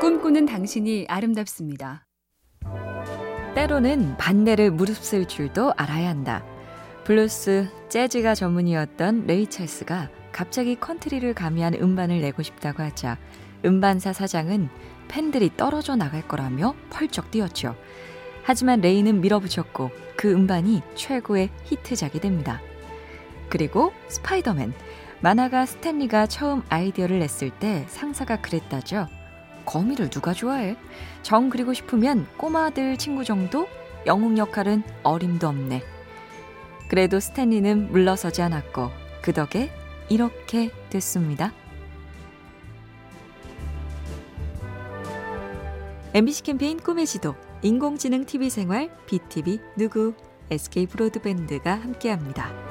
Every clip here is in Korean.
꿈꾸는 당신이 아름답습니다. 때로는 반대를 무릅쓸 줄도 알아야 한다. 블루스, 재즈가 전문이었던 레이 찰스가 갑자기 컨트리를 가미한 음반을 내고 싶다고 하자 음반사 사장은 팬들이 떨어져 나갈 거라며 펄쩍 뛰었죠. 하지만 레이는 밀어붙였고 그 음반이 최고의 히트작이 됩니다. 그리고 스파이더맨. 만화가 스탠리가 처음 아이디어를 냈을 때 상사가 그랬다죠. 거미를 누가 좋아해? 정 그리고 싶으면 꼬마들 친구 정도? 영웅 역할은 어림도 없네. 그래도 스탠리는 물러서지 않았고 그 덕에 이렇게 됐습니다. MBC 캠페인 꿈의 지도 인공지능 TV 생활 BTV 누구 SK 브로드밴드가 함께합니다.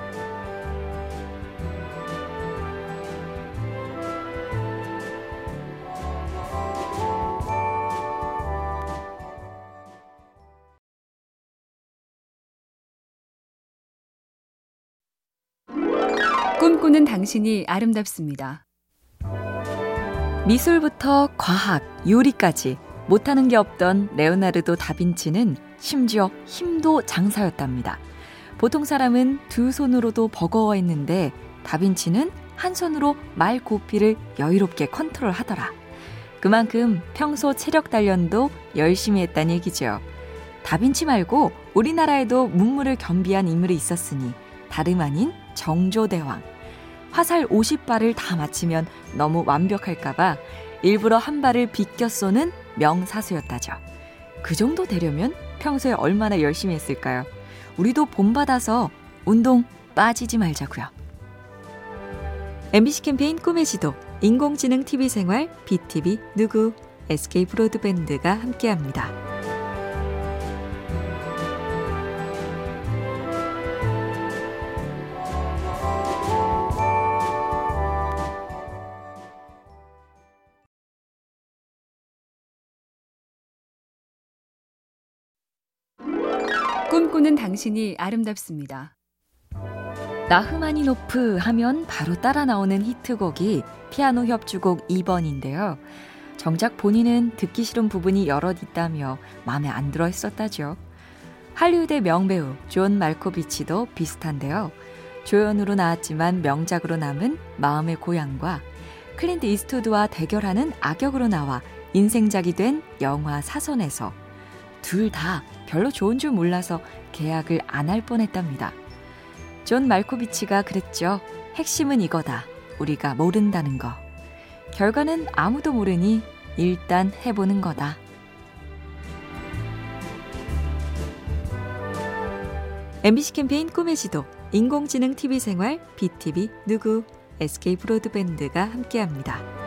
꿈꾸는 당신이 아름답습니다. 미술부터 과학, 요리까지 못하는 게 없던 레오나르도 다빈치는 심지어 힘도 장사였답니다. 보통 사람은 두 손으로도 버거워했는데 다빈치는 한 손으로 말 고삐를 여유롭게 컨트롤 하더라. 그만큼 평소 체력 단련도 열심히 했다는 얘기죠. 다빈치 말고 우리나라에도 문물을 겸비한 인물이 있었으니 다름 아닌 정조대왕. 화살 50발을 다 맞히면 너무 완벽할까봐 일부러 한 발을 비껴 쏘는 명사수였다죠. 그 정도 되려면 평소에 얼마나 열심히 했을까요? 우리도 본받아서 운동 빠지지 말자고요. MBC 캠페인 꿈의 지도, 인공지능 TV 생활, BTV 누구, SK 브로드밴드가 함께합니다. 꿈꾸는 당신이 아름답습니다. 라흐마니노프 하면 바로 따라 나오는 히트곡이 피아노 협주곡 2번인데요. 정작 본인은 듣기 싫은 부분이 여럿 있다며 마음에 안 들어 했었다죠. 할리우드의 명배우 존 말코비치도 비슷한데요. 조연으로 나왔지만 명작으로 남은 마음의 고향과 클린트 이스트우드와 대결하는 악역으로 나와 인생작이 된 영화 사선에서 둘 다 별로 좋은 줄 몰라서 계약을 안 할 뻔했답니다. 존 말코비치가 그랬죠. 핵심은 이거다. 우리가 모른다는 거. 결과는 아무도 모르니 일단 해보는 거다. MBC 캠페인 꿈의 지도, 인공지능 TV 생활, BTV 누구, SK 브로드밴드가 함께합니다.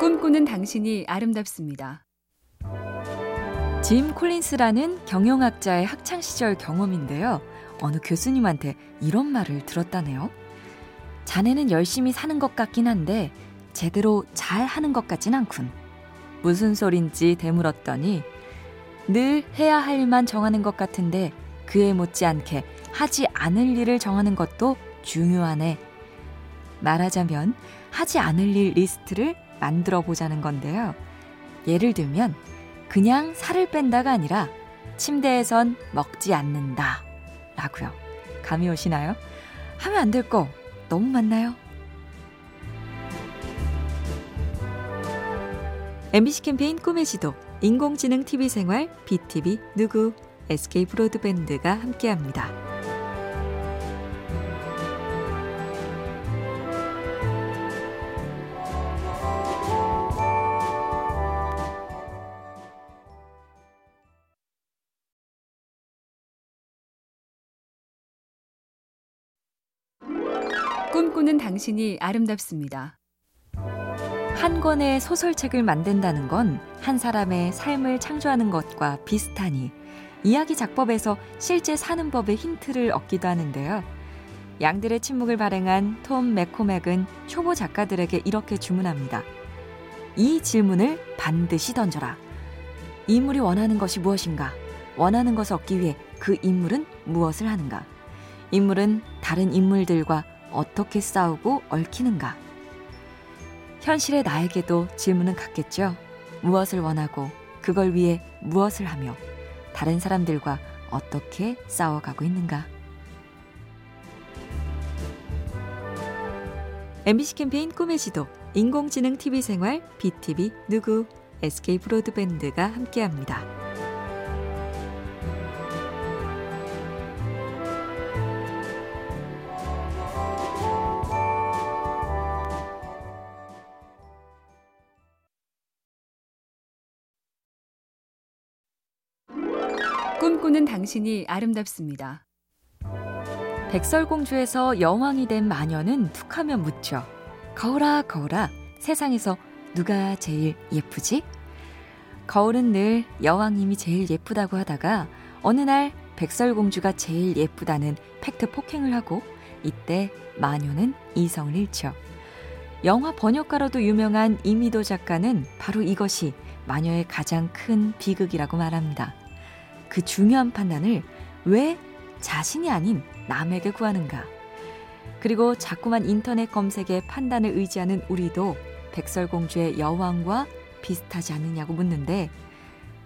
꿈꾸는 당신이 아름답습니다. 짐 콜린스라는 경영학자의 학창 시절 경험인데요. 어느 교수님한테 이런 말을 들었다네요. 자네는 열심히 사는 것 같긴 한데 제대로 잘 하는 것 같진 않군. 무슨 소린지 되물었더니 늘 해야 할 일만 정하는 것 같은데 그에 못지않게 하지 않을 일을 정하는 것도 중요하네. 말하자면 하지 않을 일 리스트를 만들어 보자는 건데요. 예를 들면 그냥 살을 뺀다가 아니라 침대에선 먹지 않는다 라고요. 감이 오시나요? 하면 안 될 거 너무 많나요? MBC 캠페인 꿈의 지도 인공지능 TV 생활 BTV 누구 SK 브로드밴드가 함께합니다. 꿈꾸는 당신이 아름답습니다. 한 권의 소설책을 만든다는 건 한 사람의 삶을 창조하는 것과 비슷하니 이야기 작법에서 실제 사는 법의 힌트를 얻기도 하는데요. 양들의 침묵을 발행한 톰 맥코맥은 초보 작가들에게 이렇게 주문합니다. 이 질문을 반드시 던져라. 인물이 원하는 것이 무엇인가? 원하는 것을 얻기 위해 그 인물은 무엇을 하는가? 인물은 다른 인물들과 어떻게 싸우고 얽히는가? 현실의 나에게도 질문은 같겠죠. 무엇을 원하고 그걸 위해 무엇을 하며 다른 사람들과 어떻게 싸워가고 있는가? MBC 캠페인 꿈의 지도, 인공지능 TV 생활, BTV 누구, SK 브로드밴드가 함께합니다. 꿈꾸는 당신이 아름답습니다. 백설공주에서 여왕이 된 마녀는 툭하면 묻죠. 거울아, 거울아, 세상에서 누가 제일 예쁘지? 거울은 늘 여왕님이 제일 예쁘다고 하다가 어느 날 백설공주가 제일 예쁘다는 팩트 폭행을 하고 이때 마녀는 이성을 잃죠. 영화 번역가로도 유명한 이미도 작가는 바로 이것이 마녀의 가장 큰 비극이라고 말합니다. 그 중요한 판단을 왜 자신이 아닌 남에게 구하는가? 그리고 자꾸만 인터넷 검색에 판단을 의지하는 우리도 백설공주의 여왕과 비슷하지 않느냐고 묻는데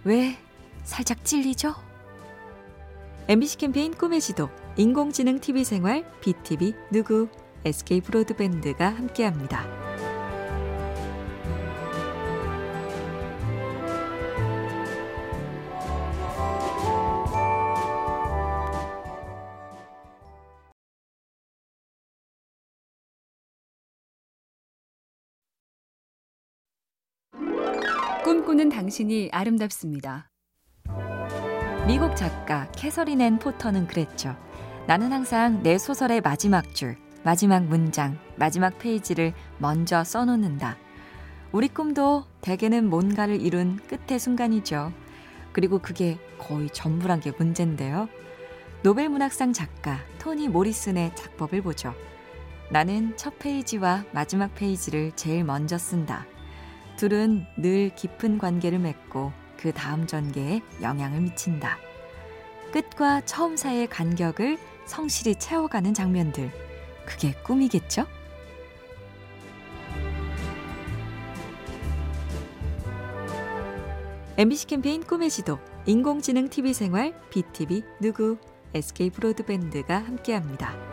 왜 살짝 찔리죠? MBC 캠페인 꿈의 지도, 인공지능 TV 생활, BTV 누구, SK 브로드밴드가 함께합니다. 꿈꾸는 당신이 아름답습니다. 미국 작가 캐서린 앤 포터는 그랬죠. 나는 항상 내 소설의 마지막 줄, 마지막 문장, 마지막 페이지를 먼저 써놓는다. 우리 꿈도 대개는 뭔가를 이룬 끝의 순간이죠. 그리고 그게 거의 전부란 게 문제인데요. 노벨 문학상 작가 토니 모리슨의 작법을 보죠. 나는 첫 페이지와 마지막 페이지를 제일 먼저 쓴다. 둘은 늘 깊은 관계를 맺고 그 다음 전개에 영향을 미친다. 끝과 처음 사이의 간격을 성실히 채워가는 장면들. 그게 꿈이겠죠? MBC 캠페인 꿈의 지도, 인공지능 TV 생활, BTV 누구, SK 브로드밴드가 함께합니다.